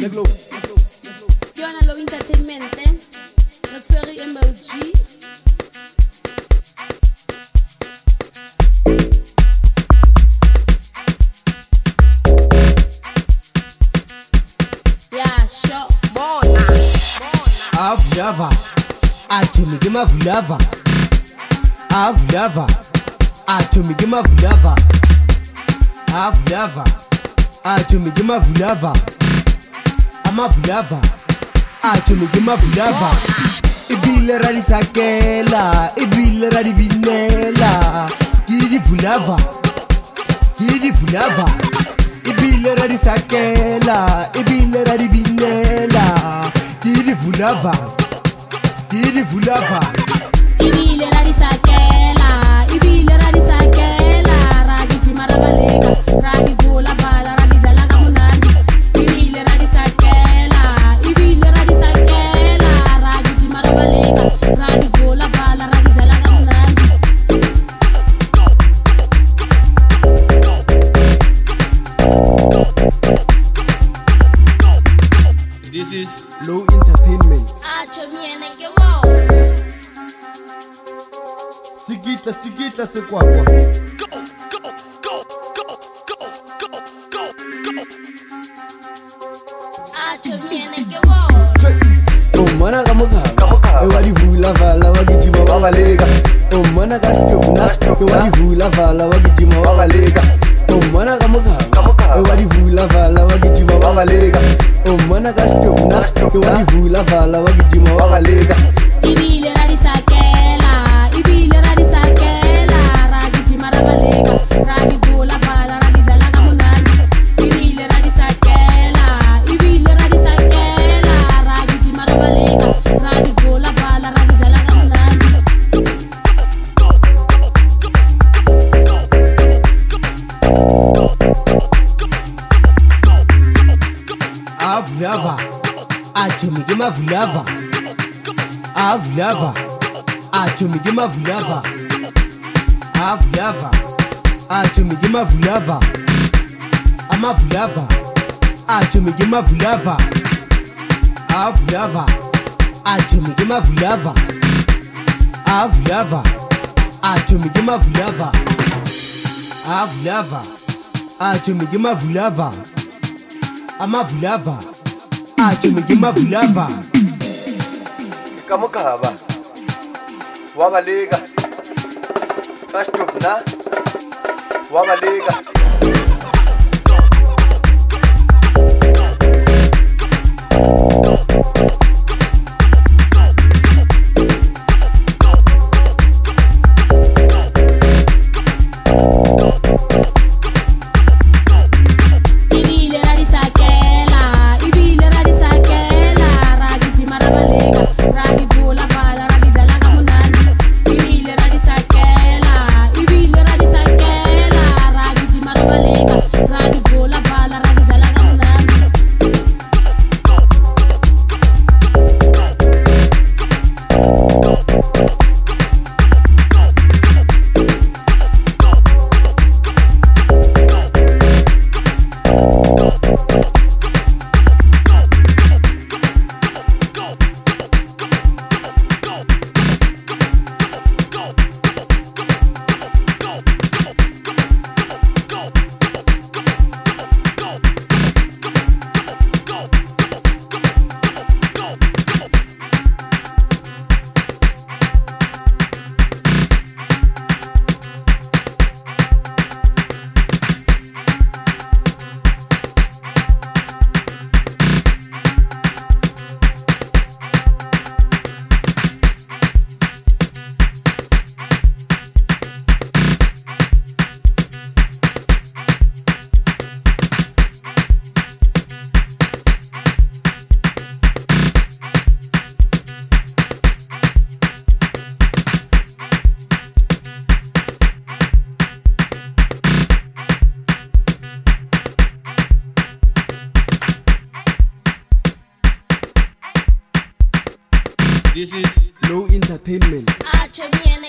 Neglo. Ke yona low entertainment re tshwere emoji ya sure bona Avulava. Atomi ke mavulava. Avulava. Atomi ke mavulava. Avulava. Atomi ke mavulava. Amavulava. Atomi ke mavulava. Ibile ra di sakela, ibile ra di binela. Ke di vulava. Ke di vulava. Ibile ra di sakela, ibile ra di binela. Ke di vulava. Ke di vulava. ibile ra di sakela ibile ra di sakela ra gijima ra baleka Low Entertainment. Sikitla sikitla sekwakwa Tomana kamugaba ewalivula vala wakitima wabaleka Tomana kastopna ewalivula vala wakitima wabaleka Oh, omwana kamukaba ewalivula vala wagijima wavaleka omwana oh, kasitopna ewalivula vala wagijima wavaleka Atomi ke mavulava. Avulava. Atomi ke mavulava. Avulava. Atomi ke mavulava. Amavulava. Atomi ke mavulava. Avulava. Atomi ke mavulava. Avulava. Atomi ke mavulava. Avulava. Atomi ke mavulava. amavulava atomi ke mavulava ka mugava wa atsho ngimavulava kamugaba wabaleka kastovna wabaleka baleka this is no entertainment. Ah, Mina